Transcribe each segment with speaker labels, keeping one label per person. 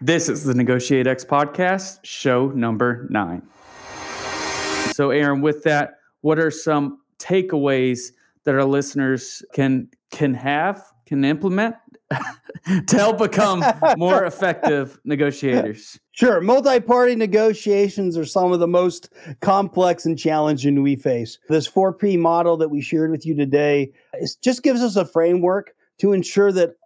Speaker 1: This is the Negotiate X podcast, show number nine. So, Aram, with that, what are some takeaways that our listeners can can have, can implement to help become more effective negotiators?
Speaker 2: Sure. Multi party negotiations are some of the most complex and challenging we face. This 4P model that we shared with you today just gives us a framework to ensure that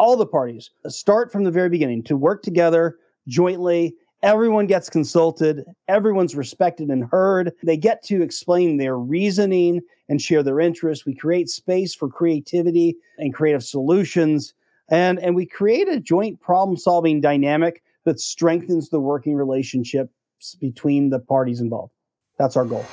Speaker 2: all the parties start from the very beginning to work together jointly. Everyone gets consulted, everyone's respected and heard. They get to explain their reasoning and share their interests. We create space for creativity and creative solutions. And, and we create a joint problem solving dynamic that strengthens the working relationships between the parties involved. That's our goal.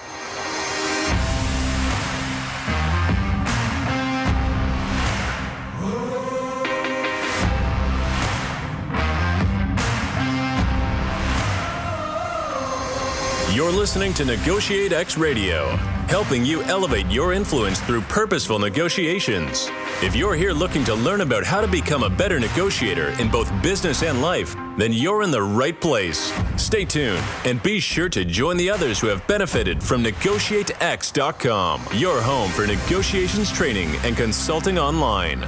Speaker 3: You're listening to Negotiate X Radio, helping you elevate your influence through purposeful negotiations. If you're here looking to learn about how to become a better negotiator in both business and life, then you're in the right place. Stay tuned and be sure to join the others who have benefited from NegotiateX.com, your home for negotiations training and consulting online.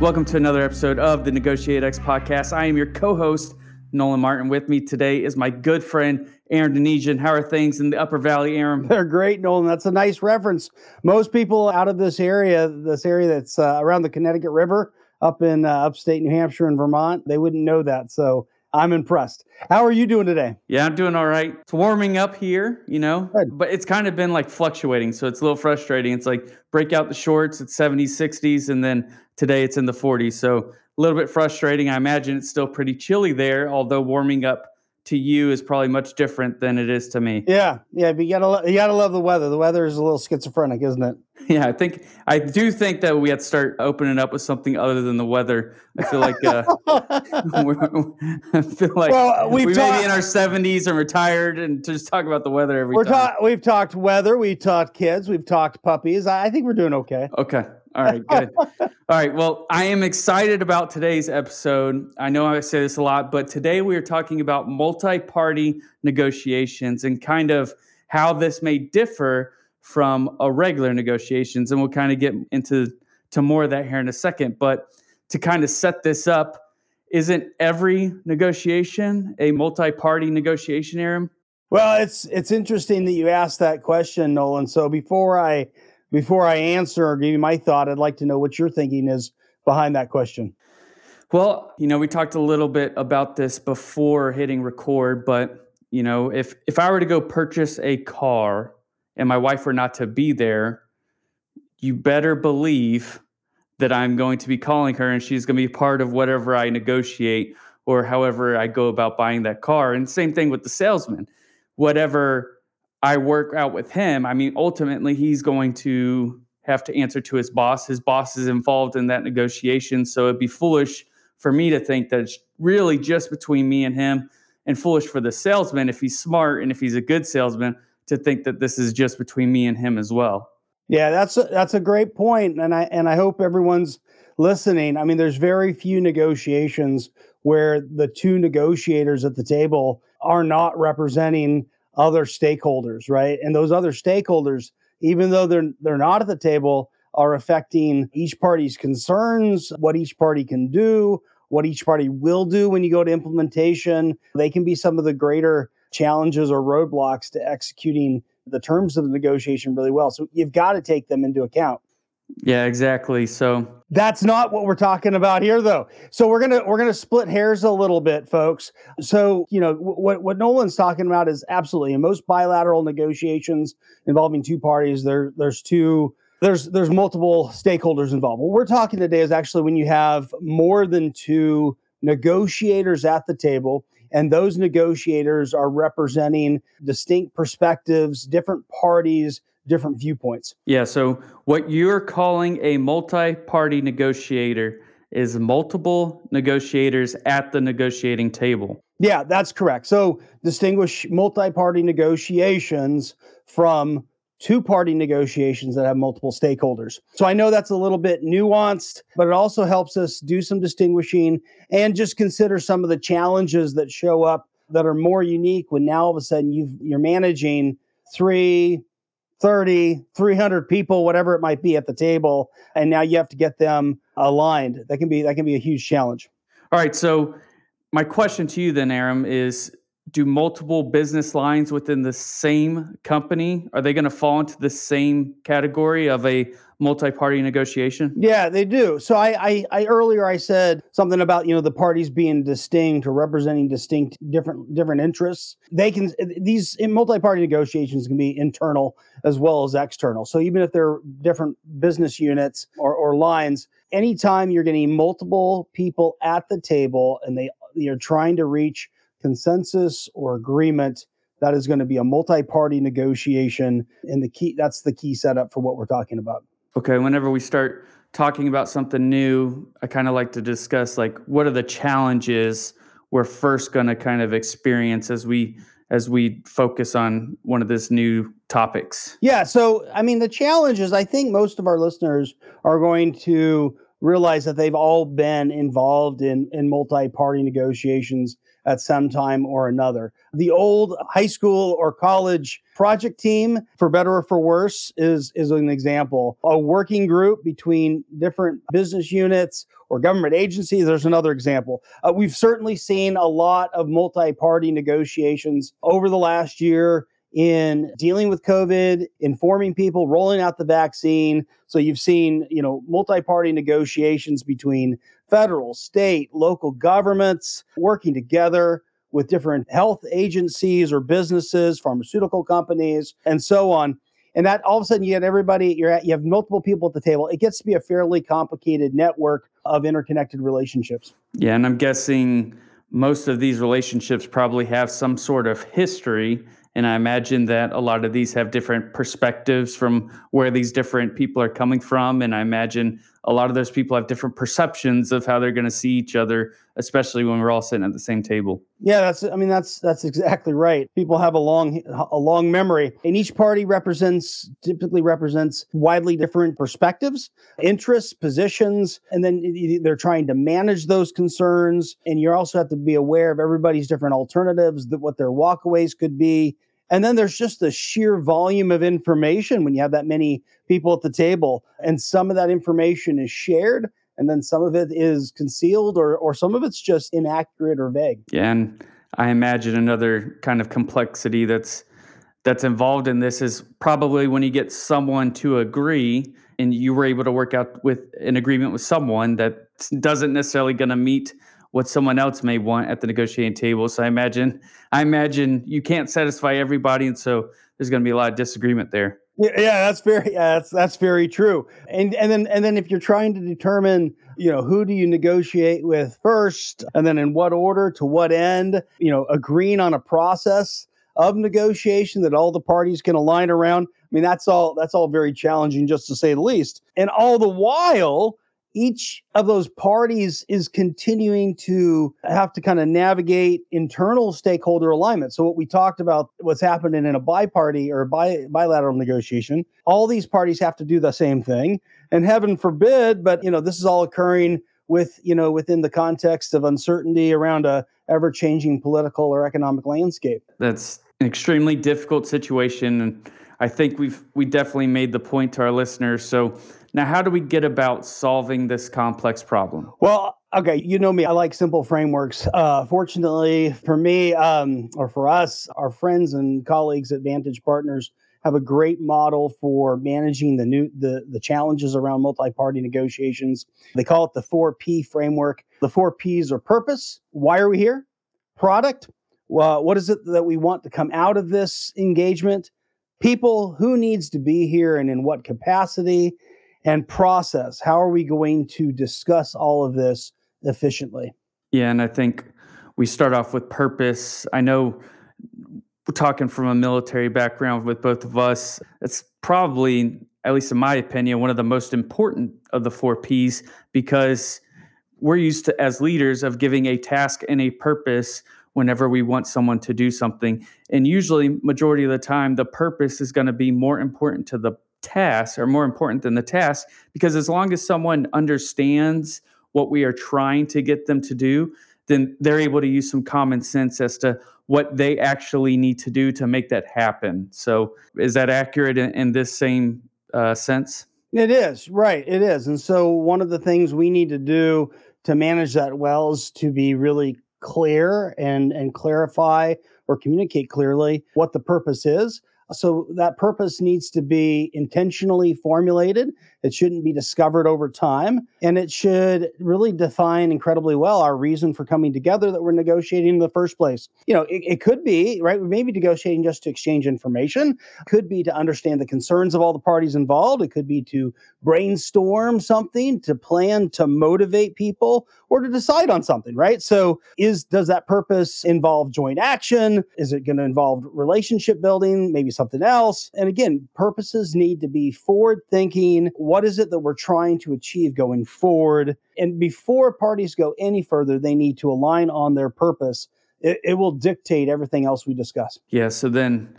Speaker 1: Welcome to another episode of the Negotiate X podcast. I am your co host, Nolan Martin. With me today is my good friend, Aram Donigian. How are things in the Upper Valley, Aram?
Speaker 2: They're great, Nolan. That's a nice reference. Most people out of this area, this area that's uh, around the Connecticut River, up in uh, upstate New Hampshire and Vermont, they wouldn't know that. So I'm impressed. How are you doing today?
Speaker 1: Yeah, I'm doing all right. It's warming up here, you know, Good. but it's kind of been like fluctuating. So it's a little frustrating. It's like break out the shorts, it's 70s, 60s, and then today it's in the 40s. So a little bit frustrating. I imagine it's still pretty chilly there, although warming up to you is probably much different than it is to me.
Speaker 2: Yeah, yeah, but you gotta you gotta love the weather. The weather is a little schizophrenic, isn't it?
Speaker 1: Yeah, I think I do think that we have to start opening up with something other than the weather. I feel like uh, I feel like well, we ta- may be in our seventies and retired, and just talk about the weather every
Speaker 2: we're
Speaker 1: time.
Speaker 2: Ta- we've talked weather, we've talked kids, we've talked puppies. I, I think we're doing okay.
Speaker 1: Okay, all right, good. All right. Well, I am excited about today's episode. I know I say this a lot, but today we are talking about multi party negotiations and kind of how this may differ from a regular negotiations. And we'll kind of get into to more of that here in a second. But to kind of set this up, isn't every negotiation a multi party negotiation, Aram?
Speaker 2: Well, it's it's interesting that you asked that question, Nolan. So before I before I answer or give you my thought, I'd like to know what your thinking is behind that question.
Speaker 1: Well, you know, we talked a little bit about this before hitting record, but you know, if if I were to go purchase a car and my wife were not to be there, you better believe that I'm going to be calling her and she's going to be part of whatever I negotiate or however I go about buying that car. And same thing with the salesman. Whatever I work out with him, I mean, ultimately, he's going to have to answer to his boss. His boss is involved in that negotiation. So it'd be foolish for me to think that it's really just between me and him, and foolish for the salesman, if he's smart and if he's a good salesman, to think that this is just between me and him as well.
Speaker 2: Yeah, that's a, that's a great point, and I and I hope everyone's listening. I mean, there's very few negotiations where the two negotiators at the table are not representing other stakeholders, right? And those other stakeholders, even though they're they're not at the table, are affecting each party's concerns, what each party can do, what each party will do when you go to implementation. They can be some of the greater challenges or roadblocks to executing the terms of the negotiation really well. So you've got to take them into account.
Speaker 1: Yeah, exactly. So
Speaker 2: that's not what we're talking about here though. So we're going to we're going to split hairs a little bit, folks. So, you know, what what Nolan's talking about is absolutely in most bilateral negotiations involving two parties there there's two there's there's multiple stakeholders involved. What we're talking today is actually when you have more than two negotiators at the table and those negotiators are representing distinct perspectives, different parties, different viewpoints.
Speaker 1: Yeah. So, what you're calling a multi party negotiator is multiple negotiators at the negotiating table.
Speaker 2: Yeah, that's correct. So, distinguish multi party negotiations from two party negotiations that have multiple stakeholders. So I know that's a little bit nuanced, but it also helps us do some distinguishing and just consider some of the challenges that show up that are more unique when now all of a sudden you you're managing three 30 300 people whatever it might be at the table and now you have to get them aligned. That can be that can be a huge challenge.
Speaker 1: All right so my question to you then aram is do multiple business lines within the same company? Are they going to fall into the same category of a multi-party negotiation?
Speaker 2: Yeah they do. So I, I, I earlier i said something about you know the parties being distinct or representing distinct different different interests. They can these multi-party negotiations can be internal as well as external. So even if they're different business units or, or lines anytime you're getting multiple people at the table and they you're trying to reach consensus or agreement that is going to be a multi-party negotiation and the key that's the key setup for what we're talking about.
Speaker 1: Okay whenever we start talking about something new i kind of like to discuss like what are the challenges we're first going to kind of experience as we as we focus on one of these new topics?
Speaker 2: Yeah so i mean the challenge is i think most of our listeners are going to realize that they've all been involved in in multi-party negotiations at some time or another. The old high school or college project team, for better or for worse, is, is an example. A working group between different business units or government agencies, there's another example. Uh, we've certainly seen a lot of multi party negotiations over the last year in dealing with COVID, informing people, rolling out the vaccine. So you've seen, you know, multi-party negotiations between federal, state, local governments working together with different health agencies or businesses, pharmaceutical companies, and so on. And that all of a sudden you get everybody, you're at, you have multiple people at the table. It gets to be a fairly complicated network of interconnected relationships.
Speaker 1: Yeah, and I'm guessing most of these relationships probably have some sort of history and I imagine that a lot of these have different perspectives from where these different people are coming from. And I imagine a lot of those people have different perceptions of how they're going to see each other, especially when we're all sitting at the same table.
Speaker 2: Yeah, that's I mean that's that's exactly right. People have a long a long memory and each party represents typically represents widely different perspectives, interests, positions, and then they're trying to manage those concerns and you also have to be aware of everybody's different alternatives, that what their walkaways could be and then there's just the sheer volume of information when you have that many people at the table. And some of that information is shared, and then some of it is concealed, or, or some of it's just inaccurate or vague.
Speaker 1: Yeah. And I imagine another kind of complexity that's that's involved in this is probably when you get someone to agree and you were able to work out with an agreement with someone that doesn't necessarily going to meet what someone else may want at the negotiating table. So I imagine I imagine you can't satisfy everybody, and so there's going to be a lot of disagreement there.
Speaker 2: Yeah, that's very yeah, that's that's very true. And and then and then if you're trying to determine you know who do you negotiate with first, and then in what order to what end, you know, agreeing on a process of negotiation that all the parties can align around. I mean, that's all that's all very challenging, just to say the least. And all the while each of those parties is continuing to have to kind of navigate internal stakeholder alignment. So, what we talked about, what's happening in a bi-party or bi- bilateral negotiation, all these parties have to do the same thing. And heaven forbid, but you know, this is all occurring with you know within the context of uncertainty around a ever-changing political or economic landscape.
Speaker 1: That's an extremely difficult situation, and I think we've we definitely made the point to our listeners. So now, how do we get about solving this complex problem?
Speaker 2: Well, okay, you know me, I like simple frameworks. Uh, fortunately for me, um, or for us, our friends and colleagues at Vantage Partners have a great model for managing the new the, the challenges around multi-party negotiations. They call it the 4P framework. The 4 Ps are purpose. Why are we here? Product. Well, what is it that we want to come out of this engagement? People, who needs to be here and in what capacity? And process. How are we going to discuss all of this efficiently?
Speaker 1: Yeah, and I think we start off with purpose. I know we're talking from a military background with both of us. It's probably, at least in my opinion, one of the most important of the four P's because we're used to as leaders of giving a task and a purpose whenever we want someone to do something and usually majority of the time the purpose is going to be more important to the task are more important than the task because as long as someone understands what we are trying to get them to do then they're able to use some common sense as to what they actually need to do to make that happen. So is that accurate in, in this same uh, sense?
Speaker 2: It is right it is. And so one of the things we need to do to manage that well is to be really clear and and clarify or communicate clearly what the purpose is so that purpose needs to be intentionally formulated. It shouldn't be discovered over time. And it should really define incredibly well our reason for coming together that we're negotiating in the first place. You know, it, it could be, right? We may be negotiating just to exchange information, could be to understand the concerns of all the parties involved. It could be to brainstorm something, to plan to motivate people, or to decide on something, right? So is does that purpose involve joint action? Is it going to involve relationship building? Maybe something else. And again, purposes need to be forward thinking. What is it that we're trying to achieve going forward? And before parties go any further, they need to align on their purpose. It, it will dictate everything else we discuss.
Speaker 1: Yeah. So then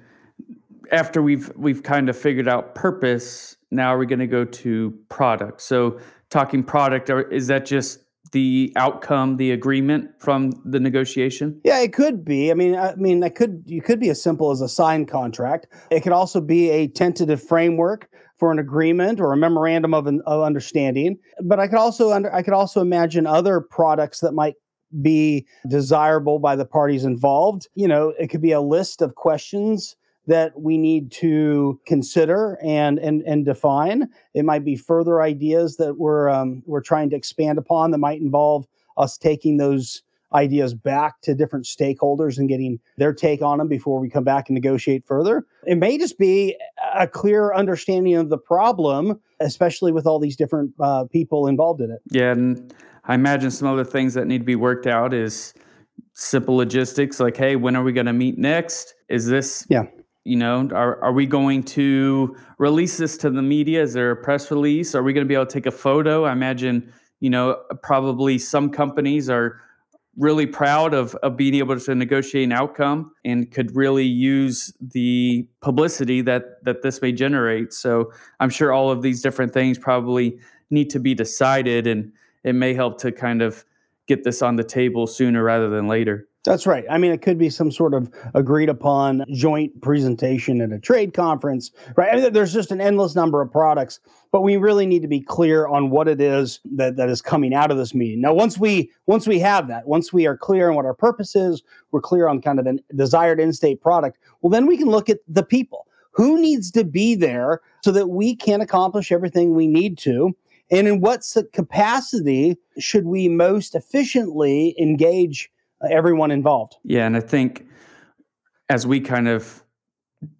Speaker 1: after we've we've kind of figured out purpose, now we're going to go to product. So talking product, is that just the outcome, the agreement from the negotiation?
Speaker 2: Yeah, it could be. I mean, I mean, that could you could be as simple as a signed contract. It could also be a tentative framework for an agreement or a memorandum of, an, of understanding. But I could also under, I could also imagine other products that might be desirable by the parties involved. You know, it could be a list of questions that we need to consider and and and define. It might be further ideas that we're um, we're trying to expand upon that might involve us taking those ideas back to different stakeholders and getting their take on them before we come back and negotiate further. It may just be a clear understanding of the problem, especially with all these different uh, people involved in it.
Speaker 1: Yeah, and I imagine some other things that need to be worked out is simple logistics like hey when are we going to meet next? Is this
Speaker 2: yeah.
Speaker 1: you know are, are we going to release this to the media? Is there a press release? Are we going to be able to take a photo? I imagine you know probably some companies are really proud of, of being able to negotiate an outcome and could really use the publicity that that this may generate. So i'm sure all of these different things probably need to be decided and it may help to kind of get this on the table sooner rather than later
Speaker 2: that's right. I mean, it could be some sort of agreed upon joint presentation at a trade conference, right? I mean, there's just an endless number of products, but we really need to be clear on what it is that, that is coming out of this meeting. Now, once we once we have that, once we are clear on what our purpose is, we're clear on kind of the desired end state product. Well, then we can look at the people. Who needs to be there so that we can accomplish everything we need to? And in what capacity should we most efficiently engage? Everyone involved.
Speaker 1: Yeah, and I think as we kind of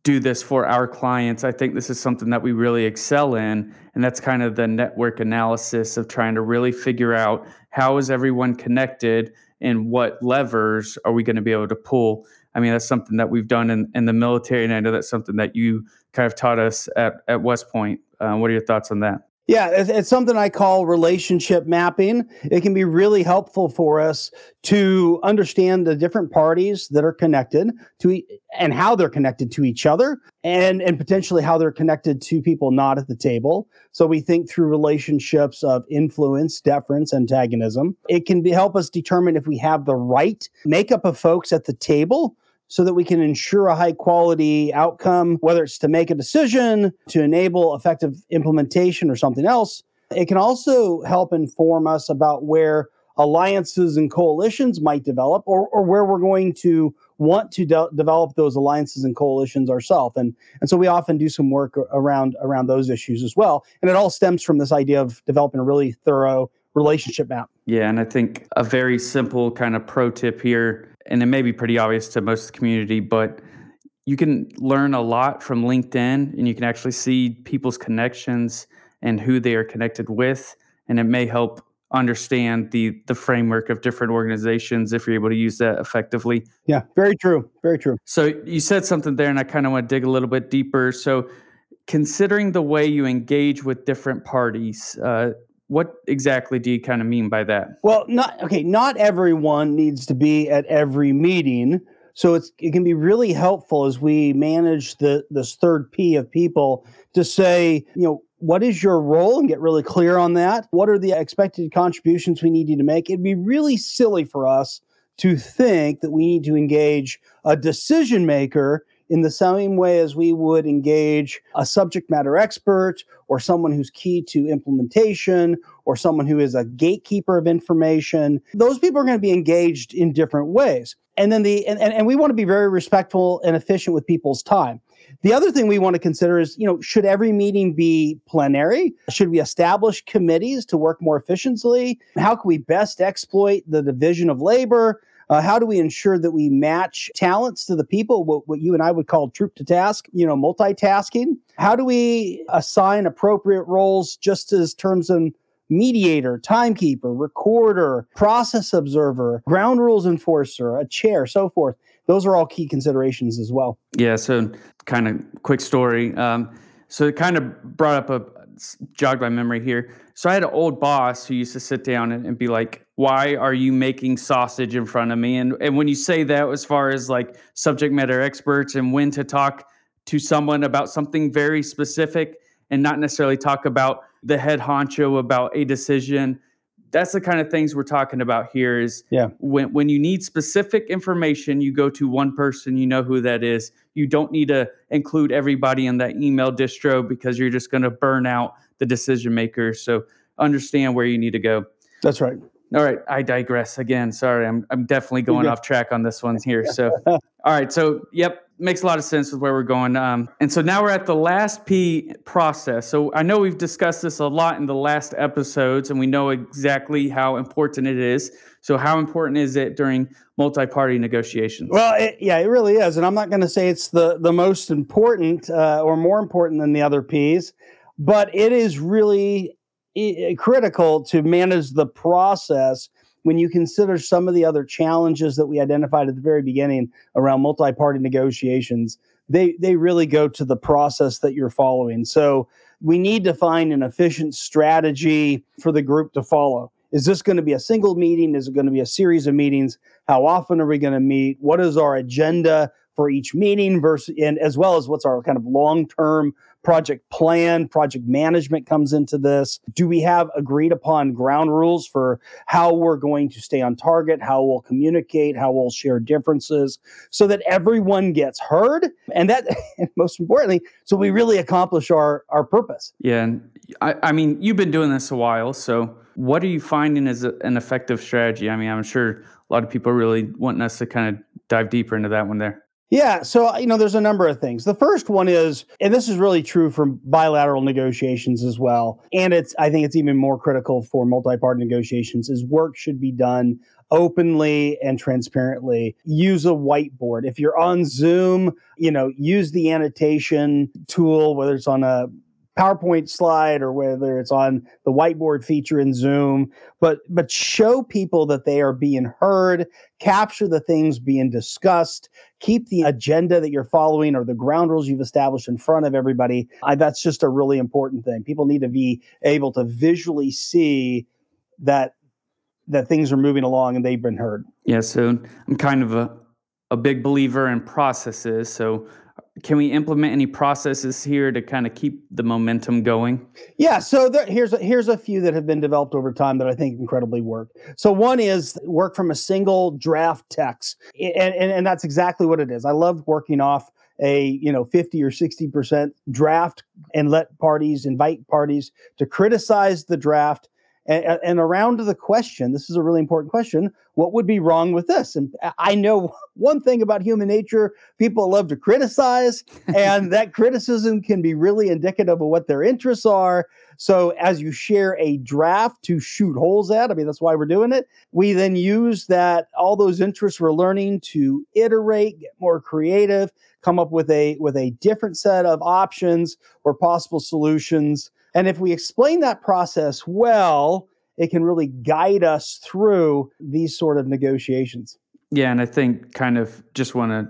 Speaker 1: do this for our clients, I think this is something that we really excel in, and that's kind of the network analysis of trying to really figure out how is everyone connected and what levers are we going to be able to pull. I mean, that's something that we've done in, in the military, and I know that's something that you kind of taught us at, at West Point. Uh, what are your thoughts on that?
Speaker 2: Yeah, it's, something I call relationship mapping. It can be really helpful for us to understand the different parties that are connected to e- and how they're connected to each other and and potentially how they're connected to people not at the table. So we think through relationships of influence, deference, antagonism. It can be, help us determine if we have the right makeup of folks at the table so that we can ensure a high quality outcome, whether it's to make a decision, to enable effective implementation, or something else. It can also help inform us about where alliances and coalitions might develop or, or where we're going to want to de- develop those alliances and coalitions ourselves. And and so we often do some work around around those issues as well. And it all stems from this idea of developing a really thorough relationship map.
Speaker 1: Yeah and i think a very simple kind of pro tip here and it may be pretty obvious to most of the community, but you can learn a lot from LinkedIn and you can actually see people's connections and who they are connected with. And it may help understand the the framework of different organizations if you're able to use that effectively.
Speaker 2: Yeah, very true. Very true.
Speaker 1: So you said something there and I kind of want to dig a little bit deeper. So considering the way you engage with different parties, uh, what exactly do you kind of mean by that?
Speaker 2: Well, not okay, not everyone needs to be at every meeting. So it's it can be really helpful as we manage the this third P of people to say, you know, what is your role and get really clear on that? What are the expected contributions we need you to make? It'd be really silly for us to think that we need to engage a decision maker in the same way as we would engage a subject matter expert or someone who's key to implementation or someone who is a gatekeeper of information. Those people are going to be engaged in different ways. And then the and, and we want to be very respectful and efficient with people's time. The other thing we want to consider is, you know, should every meeting be plenary? Should we establish committees to work more efficiently? How can we best exploit the division of labor? Uh, how do we ensure that we match talents to the people, what, what you and I would call troop to task, you know, multitasking? How do we assign appropriate roles just as terms of mediator, timekeeper, recorder, process observer, ground rules enforcer, a chair, so forth? Those are all key considerations as well.
Speaker 1: Yeah. So, kind of quick story. Um, so, it kind of brought up a jogged my memory here. So I had an old boss who used to sit down and, and, be like, "Why are you making sausage in front of me?" And and when you say that, as far as like subject matter experts and when to talk to someone about something very specific and not necessarily talk about the head honcho about a decision that's the kind of things we're talking about here is
Speaker 2: yeah.
Speaker 1: when when you need specific information you go to one person you know who that is you don't need to include everybody in that email distro because you're just going to burn out the decision makers so understand where you need to go
Speaker 2: that's right
Speaker 1: all right i digress again sorry i'm, I'm definitely going off track on this one here so all right so yep makes a lot of sense with where we're going. Um, and so now we're at the last P process. So I know we've discussed this a lot in the last episodes, and we know exactly how important it is. So how important is it during multi-party negotiations?
Speaker 2: Well, it, yeah, it really is, and I'm not going to say it's the the most important uh, or more important than the other P's, but it is really critical to manage the process when you consider some of the other challenges that we identified at the very beginning around multi-party negotiations, they they really go to the process that you're following. So we need to find an efficient strategy for the group to follow. Is this going to be a single meeting? Is it going to be a series of meetings? How often are we going to meet? What is our agenda for each meeting versus and as well as what's our kind of long-term project plan, project management comes into this. Do we have agreed upon ground rules for how we're going to stay on target, how we'll communicate, how we'll share differences so that everyone gets heard? And that, and most importantly, so we really accomplish our, our purpose.
Speaker 1: Yeah. And I, I mean, you've been doing this a while. So what are you finding as a, an effective strategy? I mean, I'm sure a lot of people really wanting us to kind of dive deeper into that one there.
Speaker 2: Yeah, so you know, there's a number of things. The first one is, and this is really true for bilateral negotiations as well, and it's I think it's even more critical for multi-party negotiations. Is work should be done openly and transparently. Use a whiteboard. If you're on Zoom, you know, use the annotation tool, whether it's on a PowerPoint slide or whether it's on the whiteboard feature in Zoom, but but show people that they are being heard, capture the things being discussed, keep the agenda that you're following or the ground rules you've established in front of everybody. I, that's just a really important thing. People need to be able to visually see that that things are moving along and they've been heard.
Speaker 1: Yeah, so I'm kind of a a big believer in processes. So can we implement any processes here to kind of keep the momentum going?
Speaker 2: Yeah, so there, here's a, here's a few that have been developed over time that I think incredibly work. So one is work from a single draft text, and, and, and that's exactly what it is. I love working off a you know 50 or 60 percent draft and let parties invite parties to criticize the draft and, and around the question, this is a really important question what would be wrong with this? And I know one thing about human nature people love to criticize, and that criticism can be really indicative of what their interests are. So, as you share a draft to shoot holes at, I mean, that's why we're doing it. We then use that, all those interests we're learning to iterate, get more creative, come up with a with a different set of options or possible solutions and if we explain that process well, it can really guide us through these sort of negotiations.
Speaker 1: Yeah, and I think kind of just want to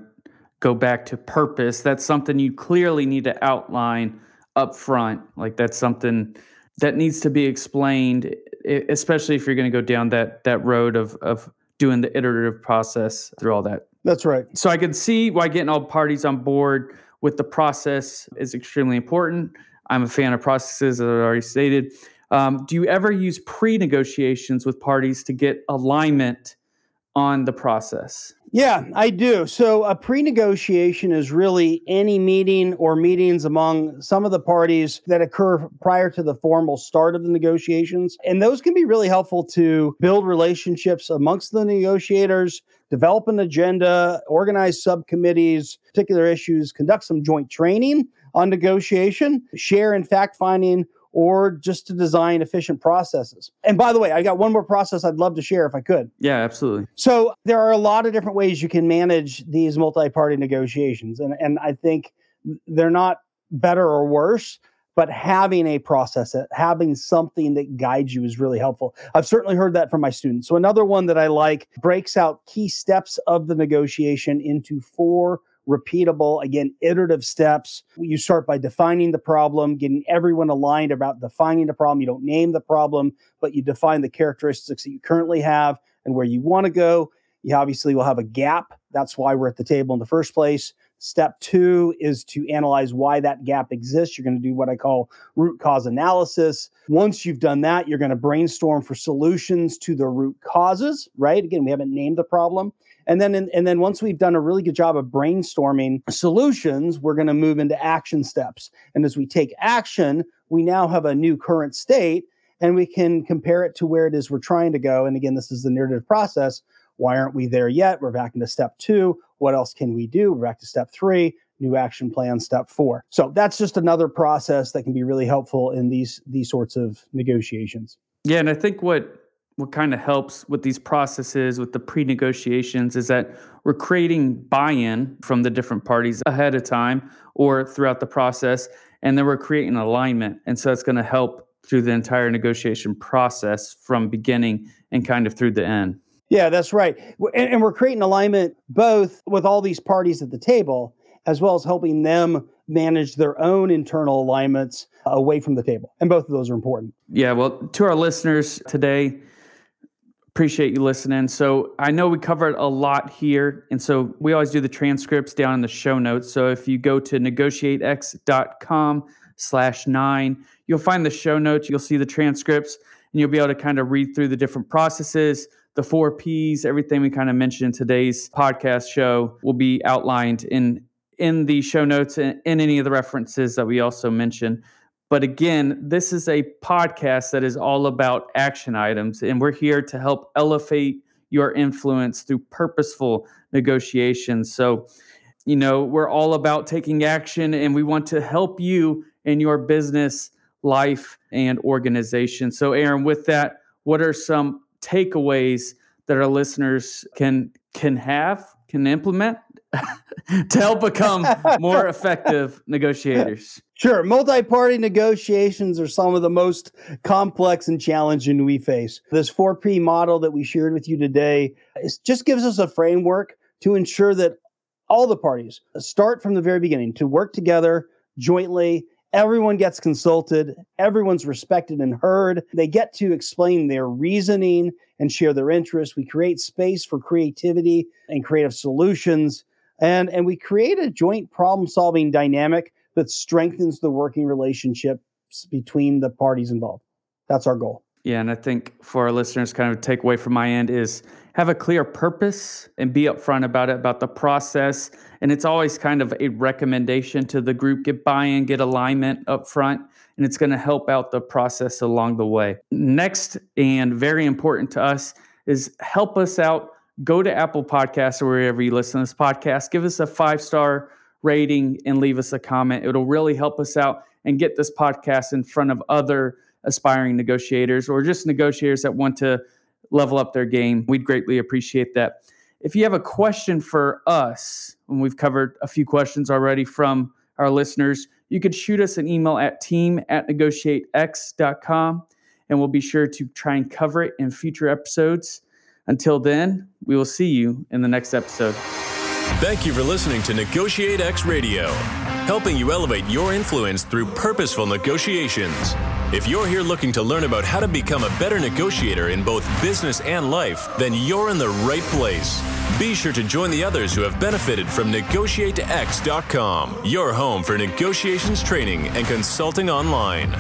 Speaker 1: go back to purpose. That's something you clearly need to outline up front. Like that's something that needs to be explained, especially if you're going to go down that that road of of doing the iterative process through all that.
Speaker 2: That's right.
Speaker 1: So I can see why getting all parties on board with the process is extremely important. I'm a fan of processes, as I already stated. Um, do you ever use pre negotiations with parties to get alignment on the process?
Speaker 2: Yeah, I do. So a pre-negotiation is really any meeting or meetings among some of the parties that occur prior to the formal start of the negotiations. And those can be really helpful to build relationships amongst the negotiators, develop an agenda, organize subcommittees, particular issues, conduct some joint training on negotiation, share in fact finding or just to design efficient processes. And by the way, I got one more process I'd love to share if I could.
Speaker 1: Yeah, absolutely.
Speaker 2: So there are a lot of different ways you can manage these multi-party negotiations and and I think they're not better or worse, but having a process, having something that guides you is really helpful. I've certainly heard that from my students. So another one that I like breaks out key steps of the negotiation into four repeatable, again, iterative steps. You start by defining the problem, getting everyone aligned about defining the problem. You don't name the problem, but you define the characteristics that you currently have and where you want to go. You obviously will have a gap. That's why we're at the table in the first place. Step two is to analyze why that gap exists. You're going to do what I call root cause analysis. Once you've done that, you're going to brainstorm for solutions to the root causes, right? Again, we haven't named the problem. And then, and then once we've done a really good job of brainstorming solutions, we're going to move into action steps. And as we take action, we now have a new current state and we can compare it to where it is we're trying to go. And again, this is the iterative process. Why aren't we there yet? We're back into step two. What else can we do? We're back to step three new action plan step four so that's just another process that can be really helpful in these these sorts of negotiations
Speaker 1: yeah and i think what what kind of helps with these processes with the pre-negotiations is that we're creating buy-in from the different parties ahead of time or throughout the process and then we're creating alignment and so it's going to help through the entire negotiation process from beginning and kind of through the end
Speaker 2: yeah that's right and, and we're creating alignment both with all these parties at the table as well as helping them manage their own internal alignments away from the table and both of those are important
Speaker 1: yeah well to our listeners today Appreciate you listening. So I know we covered a lot here. And so we always do the transcripts down in the show notes. So if you go to negotiatex.com slash nine, you'll find the show notes. You'll see the transcripts and you'll be able to kind of read through the different processes, the four P's, everything we kind of mentioned in today's podcast show will be outlined in in the show notes and in any of the references that we also mentioned. But again, this is a podcast that is all about action items, and we're here to help elevate your influence through purposeful negotiations. So, you know, we're all about taking action, and we want to help you in your business, life, and organization. So, Aram, with that, what are some takeaways that our listeners can can have, can implement to help become more effective negotiators?
Speaker 2: Sure. Multi party negotiations are some of the most complex and challenging we face. This 4P model that we shared with you today just gives us a framework to ensure that all the parties start from the very beginning to work together jointly. Everyone gets consulted, everyone's respected and heard. They get to explain their reasoning and share their interests. We create space for creativity and creative solutions and and we create a joint problem solving dynamic that strengthens the working relationships between the parties involved that's our goal
Speaker 1: yeah and i think for our listeners kind of takeaway from my end is have a clear purpose and be upfront about it about the process. And it's always kind of a recommendation to the group get buy-in get alignment up front and it's going to help out the process along the way. Next and very important to us is help us out. Go to Apple Podcasts or wherever you listen to this podcast, give us a five star rating and leave us a comment. It'll really help us out and get this podcast in front of other aspiring negotiators or just negotiators that want to level up their game. We'd greatly appreciate that. If you have a question for us, and we've covered a few questions already from our listeners, you could shoot us an email at team at negotiatex.com and we'll be sure to try and cover it in future episodes. Until then, we will see you in the next episode.
Speaker 3: Thank you for listening to Negotiate X Radio, helping you elevate your influence through purposeful negotiations. If you're here looking to learn about how to become a better negotiator in both business and life, then you're in the right place. Be sure to join the others who have benefited from NegotiateX.com, your home for negotiations training and consulting online.